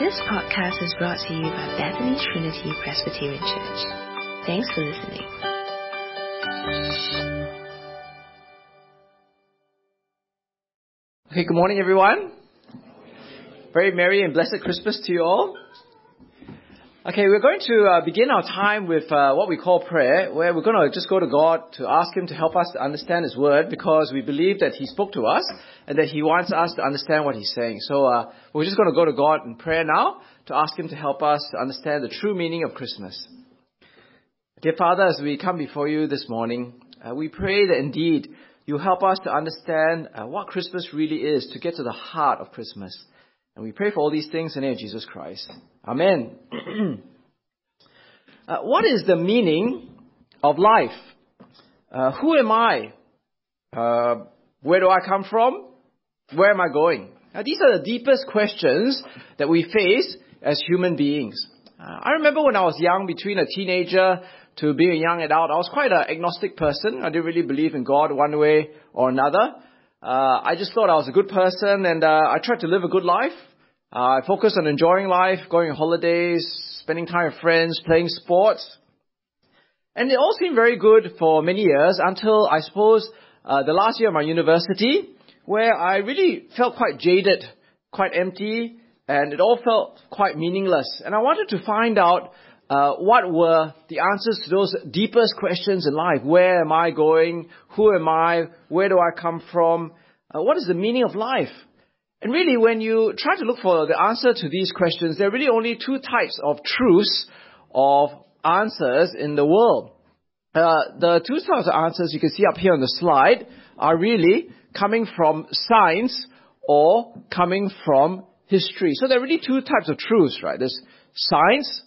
This podcast is brought to you by Bethany Trinity Presbyterian Church. Thanks for listening. Okay, good morning, everyone. Very merry and blessed Christmas to you all. Okay, we're going to uh, begin our time with uh, what we call prayer, where we're going to just go to God to ask Him to help us to understand His Word because we believe that He spoke to us and that He wants us to understand what He's saying. So uh, we're just going to go to God in prayer now to ask Him to help us to understand the true meaning of Christmas. Dear Father, as we come before you this morning, uh, we pray that indeed you help us to understand uh, what Christmas really is, to get to the heart of Christmas. And we pray for all these things in the name of Jesus Christ. Amen. uh, what is the meaning of life? Uh, who am I? Uh, where do I come from? Where am I going? Now, these are the deepest questions that we face as human beings. Uh, I remember when I was young, between a teenager to being a young adult, I was quite an agnostic person. I didn't really believe in God one way or another. Uh, I just thought I was a good person and uh, I tried to live a good life. Uh, I focused on enjoying life, going on holidays, spending time with friends, playing sports. And it all seemed very good for many years until I suppose uh, the last year of my university where I really felt quite jaded, quite empty, and it all felt quite meaningless. And I wanted to find out uh, what were the answers to those deepest questions in life. Where am I going? Who am I? Where do I come from? Uh, what is the meaning of life? And really, when you try to look for the answer to these questions, there are really only two types of truths of answers in the world. Uh, the two types of answers you can see up here on the slide are really coming from science or coming from history. So there are really two types of truths, right? There's science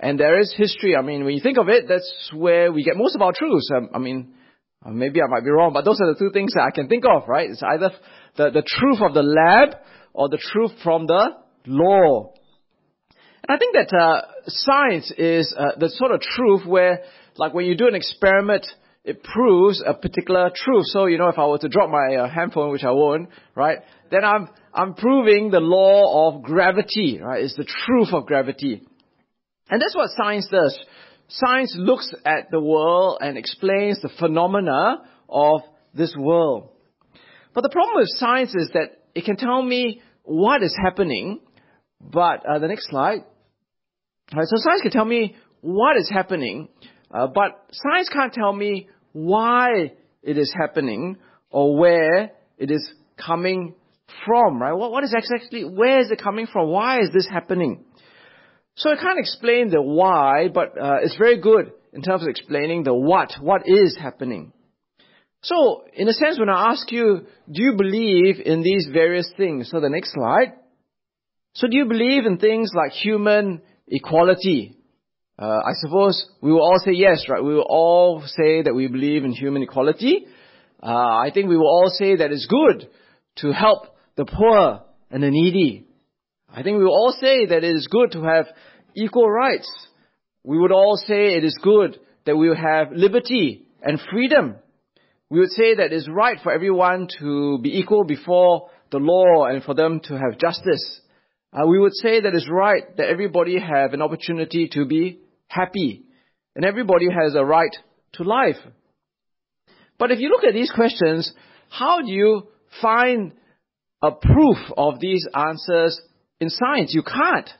and there is history. I mean, when you think of it, that's where we get most of our truths. Um, I mean, maybe I might be wrong, but those are the two things that I can think of, right? It's either the, the truth of the lab or the truth from the law. And I think that uh, science is uh, the sort of truth where, like when you do an experiment, it proves a particular truth. So, you know, if I were to drop my uh, handphone, which I won't, right, then I'm, I'm proving the law of gravity, right? It's the truth of gravity. And that's what science does. Science looks at the world and explains the phenomena of this world. But the problem with science is that it can tell me what is happening, but uh, the next slide. Right, so science can tell me what is happening, uh, but science can't tell me why it is happening or where it is coming from. Right? What, what is exactly where is it coming from? Why is this happening? So I can't explain the why, but uh, it's very good in terms of explaining the what. What is happening? So, in a sense, when I ask you, do you believe in these various things? So the next slide. So do you believe in things like human equality? Uh, I suppose we will all say yes, right? We will all say that we believe in human equality. Uh, I think we will all say that it's good to help the poor and the needy. I think we will all say that it is good to have equal rights. We would all say it is good that we have liberty and freedom. We would say that it's right for everyone to be equal before the law and for them to have justice. Uh, we would say that it's right that everybody have an opportunity to be happy and everybody has a right to life. But if you look at these questions, how do you find a proof of these answers in science? You can't,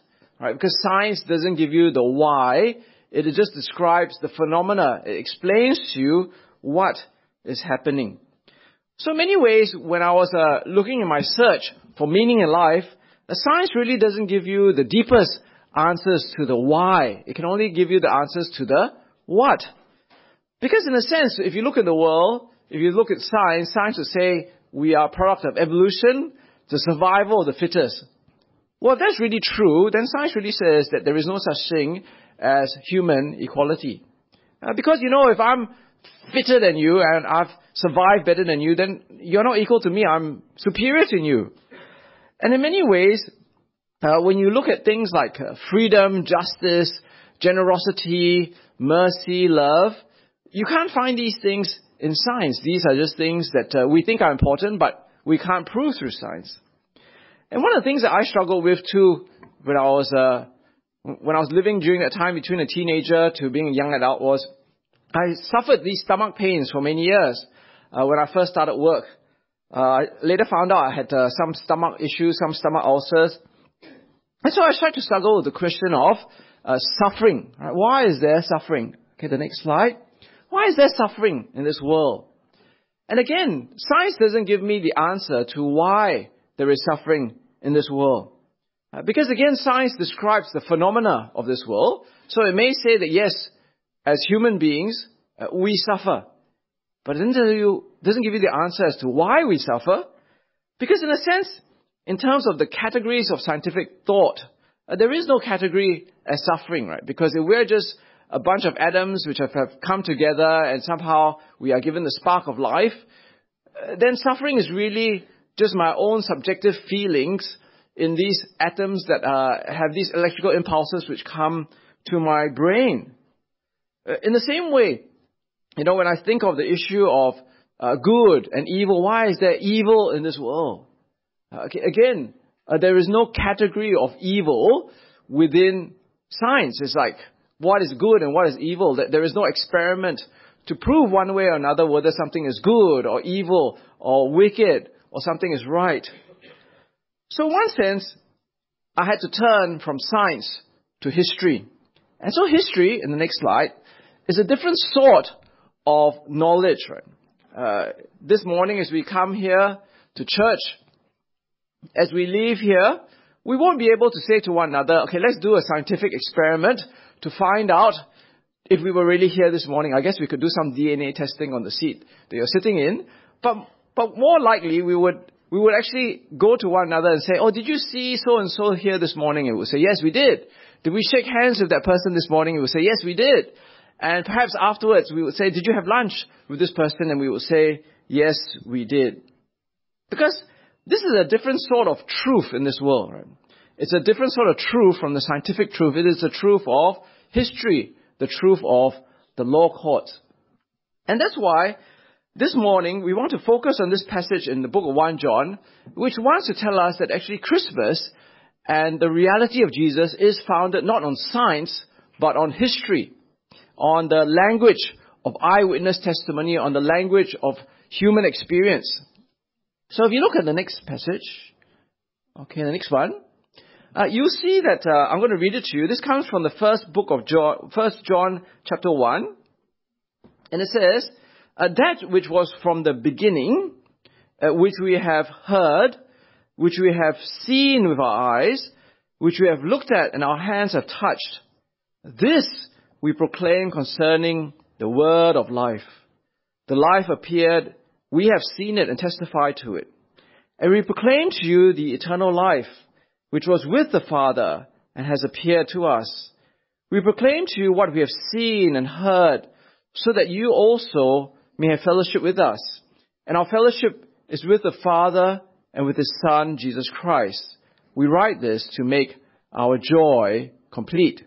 right? Because science doesn't give you the why. It just describes the phenomena. It explains to you what is happening. So in many ways, when I was uh, looking in my search for meaning in life, science really doesn't give you the deepest answers to the why. It can only give you the answers to the what. Because in a sense, if you look at the world, if you look at science, science would say we are a product of evolution, the survival of the fittest. Well, if that's really true, then science really says that there is no such thing as human equality. Uh, because, you know, if I'm fitter than you and I've survived better than you, then you're not equal to me. I'm superior to you. And in many ways, uh, when you look at things like uh, freedom, justice, generosity, mercy, love, you can't find these things in science. These are just things that uh, we think are important, but we can't prove through science. And one of the things that I struggled with too when I was uh, when I was living during that time between a teenager to being a young adult was I suffered these stomach pains for many years uh, when I first started work. Uh, I later found out I had uh, some stomach issues, some stomach ulcers. And so I started to struggle with the question of uh, suffering. Right? Why is there suffering? Okay, the next slide. Why is there suffering in this world? And again, science doesn't give me the answer to why there is suffering in this world. Uh, because again, science describes the phenomena of this world. So it may say that yes, as human beings, uh, we suffer. But it doesn't, you, doesn't give you the answer as to why we suffer. Because in a sense, in terms of the categories of scientific thought, uh, there is no category as suffering, right? Because if we're just a bunch of atoms which have, come together and somehow we are given the spark of life, then suffering is really just my own subjective feelings in these atoms that uh, have these electrical impulses which come to my brain. Uh, in the same way, you know, when I think of the issue of uh, good and evil, why is there evil in this world? Uh, okay, again, uh, there is no category of evil within science. It's like what is good and what is evil. There is no experiment to prove one way or another whether something is good or evil or wicked or something is right. So in one sense, I had to turn from science to history. And so history, in the next slide, is a different sort of knowledge. Right? Uh, this morning as we come here to church, as we leave here, we won't be able to say to one another, okay, let's do a scientific experiment to find out if we were really here this morning. I guess we could do some DNA testing on the seat that you're sitting in. But, but more likely, we would, we would actually go to one another and say, oh, did you see so and so here this morning? And we would say, yes, we did. Did we shake hands with that person this morning? We would say, yes, we did. And perhaps afterwards we would say, did you have lunch with this person? And we would say, yes, we did. Because this is a different sort of truth in this world, right? It's a different sort of truth from the scientific truth. It is the truth of history, the truth of the law courts. And that's why this morning we want to focus on this passage in the book of 1 John, which wants to tell us that actually Christmas and the reality of Jesus is founded not on science, but on history, on the language of eyewitness testimony, on the language of human experience. So if you look at the next passage, okay, the next one, uh, you see that uh, I'm going to read it to you. This comes from the first book of John, First John, chapter one, and it says, "That which was from the beginning, uh, which we have heard, which we have seen with our eyes, which we have looked at and our hands have touched, this we proclaim concerning the word of life. The life appeared." We have seen it and testified to it. And we proclaim to you the eternal life, which was with the Father and has appeared to us. We proclaim to you what we have seen and heard, so that you also may have fellowship with us. And our fellowship is with the Father and with His Son, Jesus Christ. We write this to make our joy complete.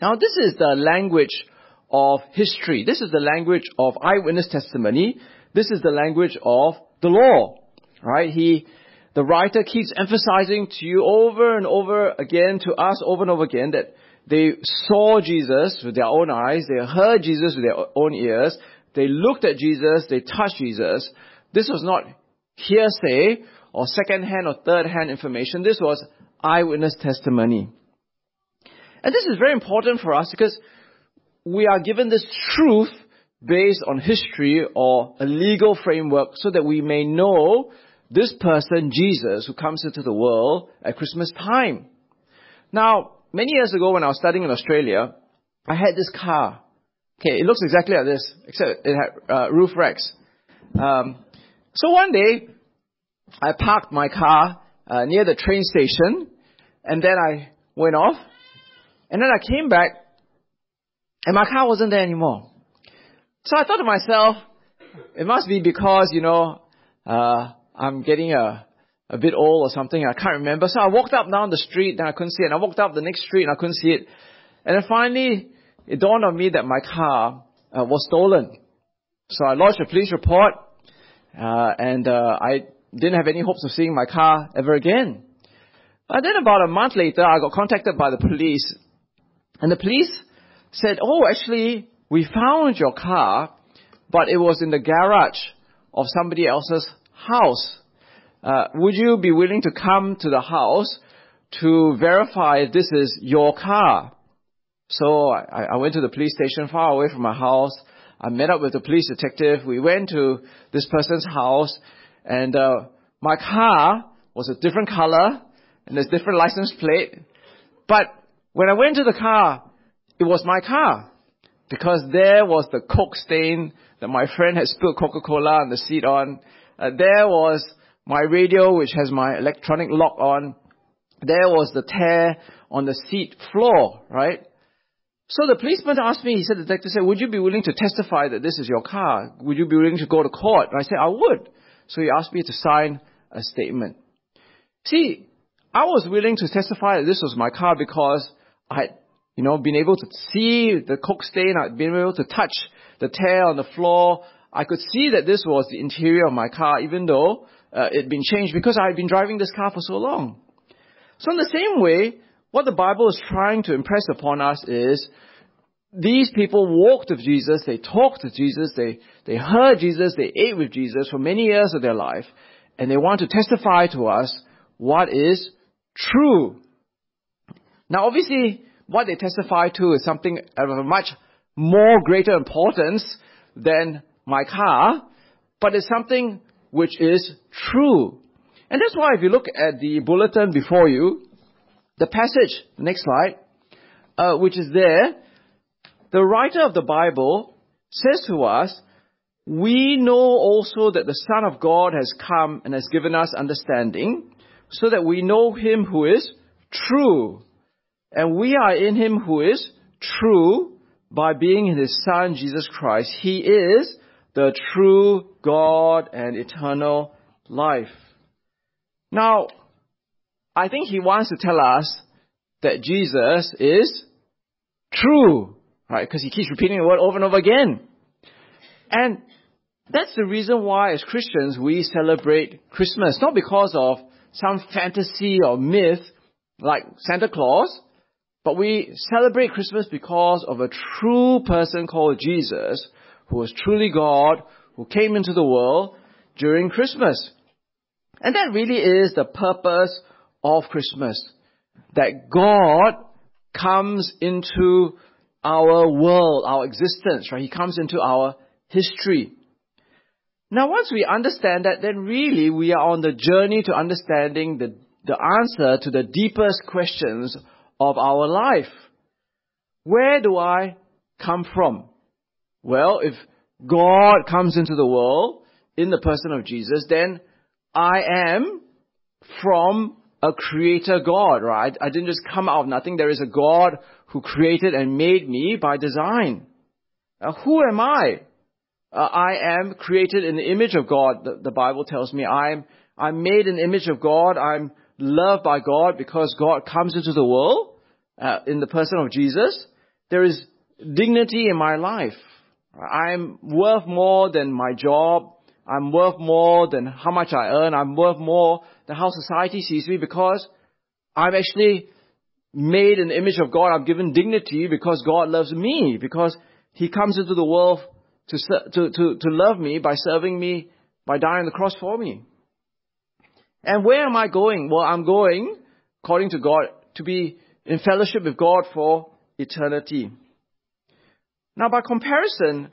Now this is the language of history. This is the language of eyewitness testimony. This is the language of the law, right? He, the writer keeps emphasizing to you over and over again, to us over and over again, that they saw Jesus with their own eyes, they heard Jesus with their own ears, they looked at Jesus, they touched Jesus. This was not hearsay or second-hand or third-hand information. This was eyewitness testimony. And this is very important for us because we are given this truth based on history or a legal framework so that we may know this person, Jesus, who comes into the world at Christmas time. Now, many years ago when I was studying in Australia, I had this car. Okay, it looks exactly like this, except it had uh, roof racks. Um, so one day, I parked my car uh, near the train station, and then I went off, and then I came back, and my car wasn't there anymore. So I thought to myself, it must be because, you know, uh, I'm getting a, a bit old or something. I can't remember. So I walked up down the street and I couldn't see it. And I walked up the next street and I couldn't see it. And then finally, it dawned on me that my car uh, was stolen. So I lodged a police report, uh, and uh, I didn't have any hopes of seeing my car ever again. And then about a month later, I got contacted by the police. And the police said, oh, actually, we found your car, but it was in the garage of somebody else's house. Uh, would you be willing to come to the house to verify this is your car? So I, I went to the police station far away from my house. I met up with the police detective. We went to this person's house, and uh, my car was a different color and there's different license plate. But when I went to the car, it was my car because there was the Coke stain that my friend had spilled Coca-Cola on the seat on. Uh, there was my radio, which has my electronic lock on. There was the tear on the seat floor, right? So the policeman asked me, he said, the detective said, would you be willing to testify that this is your car? Would you be willing to go to court? And I said, I would. So he asked me to sign a statement. See, I was willing to testify that this was my car because I had, you know, been able to see the coke stain. I'd been able to touch the tear on the floor. I could see that this was the interior of my car, even though uh, it had been changed because I had been driving this car for so long. So in the same way, what the Bible is trying to impress upon us is these people walked with Jesus, they talked with Jesus, they, they heard Jesus, they ate with Jesus for many years of their life, and they want to testify to us what is true. Now obviously, what they testify to is something of a much more greater importance than my car, but it's something which is true. And that's why if you look at the bulletin before you, the passage, next slide, uh, which is there, the writer of the Bible says to us, we know also that the Son of God has come and has given us understanding, so that we know him who is true. And we are in him who is true by being in his Son, Jesus Christ. He is the true God and eternal life. Now, I think he wants to tell us that Jesus is true, right? Because he keeps repeating the word over and over again. And that's the reason why as Christians we celebrate Christmas. Not because of some fantasy or myth like Santa Claus, but we celebrate Christmas because of a true person called Jesus, who was truly God, who came into the world during Christmas. And that really is the purpose of Christmas. That God comes into our world, our existence, right? He comes into our history. Now, once we understand that, then really we are on the journey to understanding the, the answer to the deepest questions of our life. Where do I come from? Well, if God comes into the world in the person of Jesus, then I am from a creator God, right? I didn't just come out of nothing. There is a God who created and made me by design. Who am I? Uh, I am created in the image of God, the, the Bible tells me. I'm, I'm made in the image of God. I'm loved by God because God comes into the world uh, in the person of Jesus. There is dignity in my life. I'm worth more than my job. I'm worth more than how much I earn. I'm worth more than how society sees me because I'm actually made in the image of God. I'm given dignity because God loves me, because He comes into the world to, to, to, to love me by serving me, by dying on the cross for me. And where am I going? Well, I'm going, according to God, to be in fellowship with God for eternity. Now, by comparison,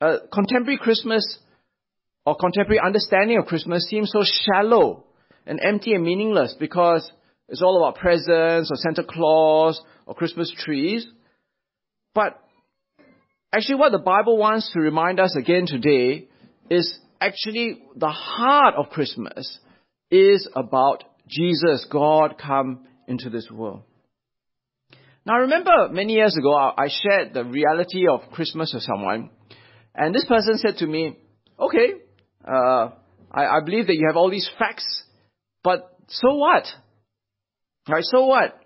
uh, contemporary Christmas or contemporary understanding of Christmas seems so shallow and empty and meaningless because it's all about presents or Santa Claus or Christmas trees. But Actually, what the Bible wants to remind us again today is actually the heart of Christmas is about Jesus, God come into this world. Now, I remember many years ago, I shared the reality of Christmas with someone, and this person said to me, okay, uh, I, I believe that you have all these facts, but so what? Right, so what?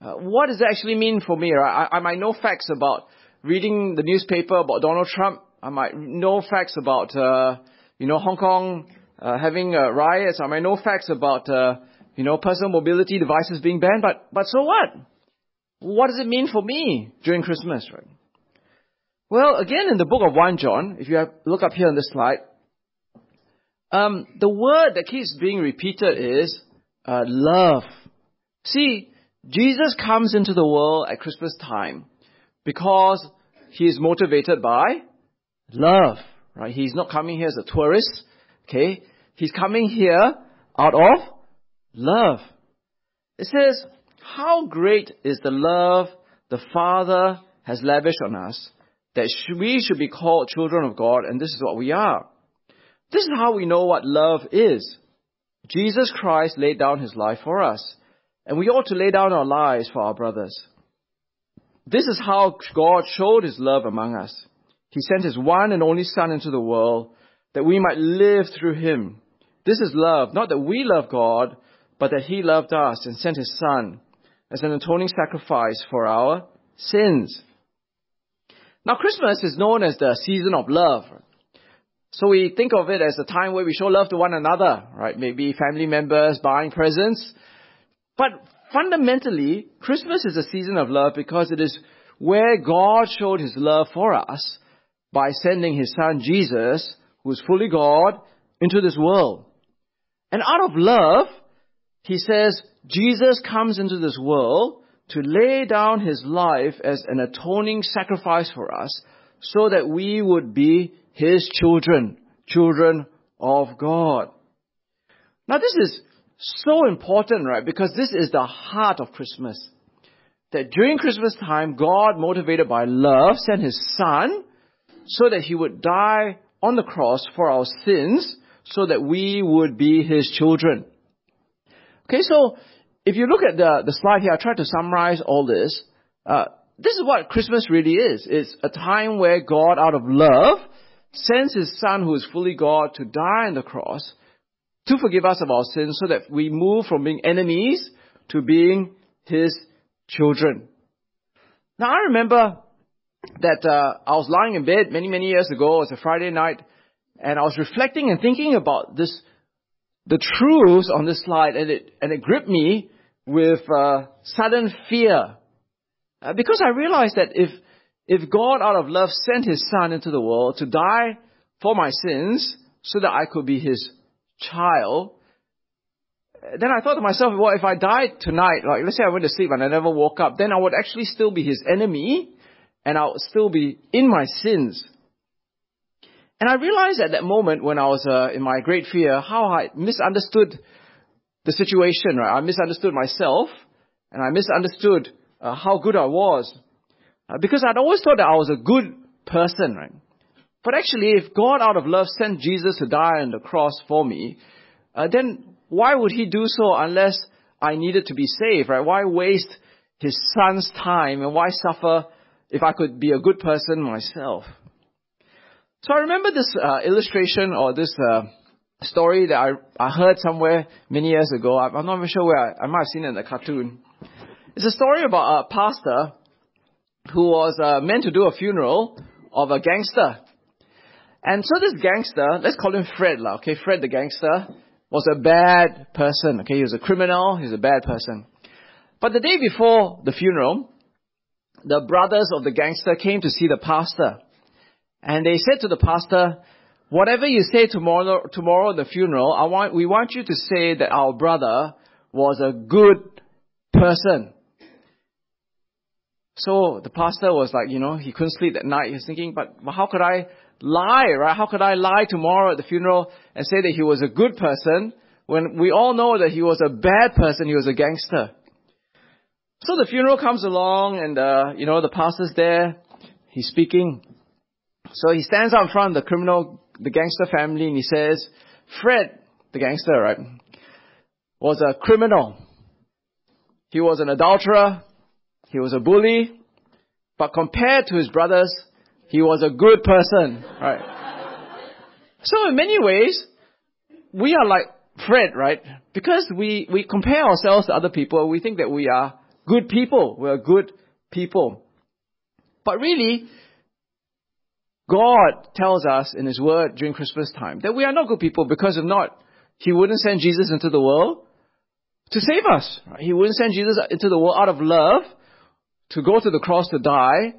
Uh, what does it actually mean for me? Right? I, I might know facts about reading the newspaper about Donald Trump, I might know facts about, uh, you know, Hong Kong uh, having uh, riots. I might know facts about, uh, you know, personal mobility devices being banned, but, but so what? What does it mean for me during Christmas, right? Well, again, in the book of 1 John, if you have, look up here on this slide, um, the word that keeps being repeated is uh, love. See, Jesus comes into the world at Christmas time because he is motivated by love, right? He's not coming here as a tourist, okay? He's coming here out of love. It says, how great is the love the Father has lavished on us that we should be called children of God, and this is what we are. This is how we know what love is. Jesus Christ laid down his life for us, and we ought to lay down our lives for our brothers. This is how God showed his love among us. He sent his one and only Son into the world that we might live through him. This is love, not that we love God, but that he loved us and sent his Son as an atoning sacrifice for our sins. Now Christmas is known as the season of love. So we think of it as a time where we show love to one another, right? Maybe family members buying presents. But fundamentally, Christmas is a season of love because it is where God showed his love for us by sending his son Jesus, who is fully God, into this world. And out of love, he says, Jesus comes into this world to lay down his life as an atoning sacrifice for us so that we would be his children, children of God. Now this is so important, right? Because this is the heart of Christmas. That during Christmas time, God, motivated by love, sent His Son so that He would die on the cross for our sins so that we would be His children. Okay, so if you look at the, the slide here, I tried to summarize all this. Uh, this is what Christmas really is. It's a time where God, out of love, sends His Son, who is fully God, to die on the cross to forgive us of our sins so that we move from being enemies to being His children. Now I remember that uh, I was lying in bed many, many years ago. It was a Friday night, and I was reflecting and thinking about this, the truths on this slide, and it and it gripped me with uh, sudden fear, uh, because I realized that if if God, out of love, sent His Son into the world to die for my sins, so that I could be His child, then I thought to myself, well, if I died tonight, like let's say I went to sleep and I never woke up, then I would actually still be his enemy and I would still be in my sins. And I realized at that moment when I was uh, in my great fear how I misunderstood the situation, right? I misunderstood myself and I misunderstood uh, how good I was. Uh, because I'd always thought that I was a good person, right? But actually, if God out of love sent Jesus to die on the cross for me, uh, then why would he do so unless I needed to be saved, right? Why waste his son's time and why suffer if I could be a good person myself? So I remember this uh, illustration or this uh, story that I, I heard somewhere many years ago. I'm, not even sure where I, I might have seen it in a cartoon. It's a story about a pastor who was uh, meant to do a funeral of a gangster. And so this gangster, let's call him Fred, lah, okay? Fred the gangster was a bad person, okay? He was a criminal, he was a bad person. But the day before the funeral, the brothers of the gangster came to see the pastor. And they said to the pastor, whatever you say tomorrow, tomorrow at the funeral, I want, we want you to say that our brother was a good person. So the pastor was like, you know, he couldn't sleep that night. He was thinking, but how could I lie, right? How could I lie tomorrow at the funeral and say that he was a good person when we all know that he was a bad person, he was a gangster? So the funeral comes along and, uh, you know, the pastor's there, he's speaking. So he stands out in front of the criminal, the gangster family and he says, Fred, the gangster, right, was a criminal. He was an adulterer. He was a bully. But compared to his brothers, he was a good person, right? So in many ways, we are like Fred, right? Because we, we compare ourselves to other people, we think that we are good people. We are good people. But really, God tells us in His Word during Christmas time that we are not good people because if not, He wouldn't send Jesus into the world. to save us. He wouldn't send Jesus into the world out of love to go to the cross to die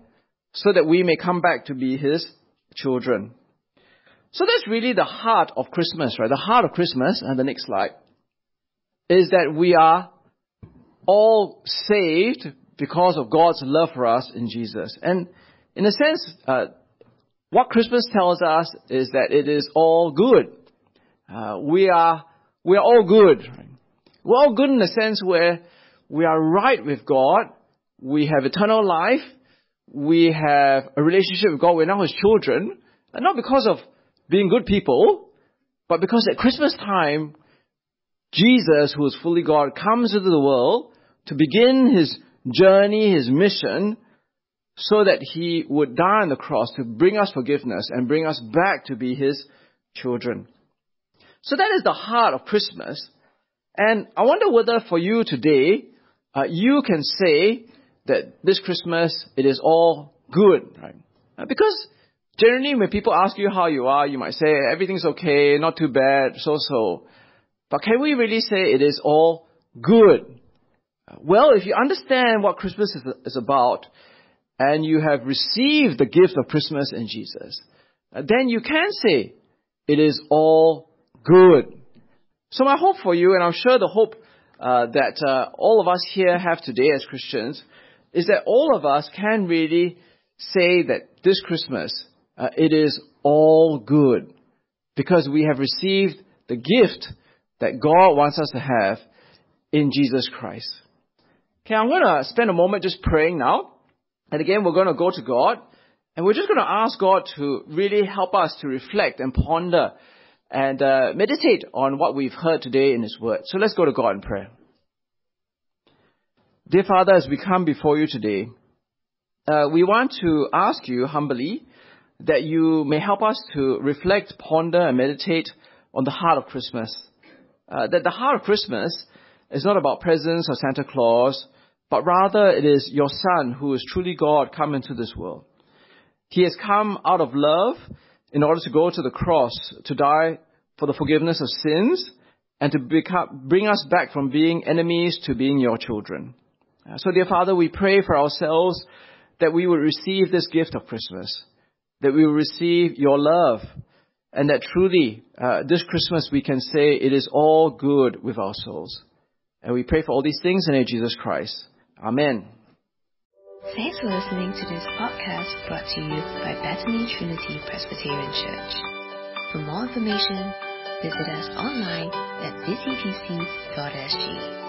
so that we may come back to be his children. So that's really the heart of Christmas, right? The heart of Christmas, and the next slide, is that we are all saved because of God's love for us in Jesus. And in a sense, uh, what Christmas tells us is that it is all good. Uh, we are we are all good. We're all good in the sense where we are right with God. We have eternal life. We have a relationship with God. We're now His children, and not because of being good people, but because at Christmas time, Jesus, who is fully God, comes into the world to begin His journey, His mission, so that He would die on the cross to bring us forgiveness and bring us back to be His children. So that is the heart of Christmas. And I wonder whether for you today, uh, you can say that this Christmas, it is all good, right? Uh, because generally when people ask you how you are, you might say everything's okay, not too bad, so-so. But can we really say it is all good? Well, if you understand what Christmas is, is about, and you have received the gift of Christmas in Jesus, uh, then you can say it is all good. So my hope for you, and I'm sure the hope uh, that uh, all of us here have today as Christians, is that all of us can really say that this Christmas uh, it is all good because we have received the gift that God wants us to have in Jesus Christ. Okay, I'm going to spend a moment just praying now. And again, we're going to go to God and we're just going to ask God to really help us to reflect and ponder and uh, meditate on what we've heard today in His Word. So let's go to God in prayer. Dear Father, as we come before you today, uh, we want to ask you humbly that you may help us to reflect, ponder, and meditate on the heart of Christmas. Uh, that the heart of Christmas is not about presents or Santa Claus, but rather it is your Son who is truly God come into this world. He has come out of love in order to go to the cross to die for the forgiveness of sins and to become, bring us back from being enemies to being your children. Uh, so dear Father, we pray for ourselves that we will receive this gift of Christmas, that we will receive your love, and that truly uh, this Christmas we can say it is all good with our souls. And we pray for all these things in the name of Jesus Christ. Amen. Thanks for listening to this podcast brought to you by Bethany Trinity Presbyterian Church. For more information, visit us online at busypc.sg.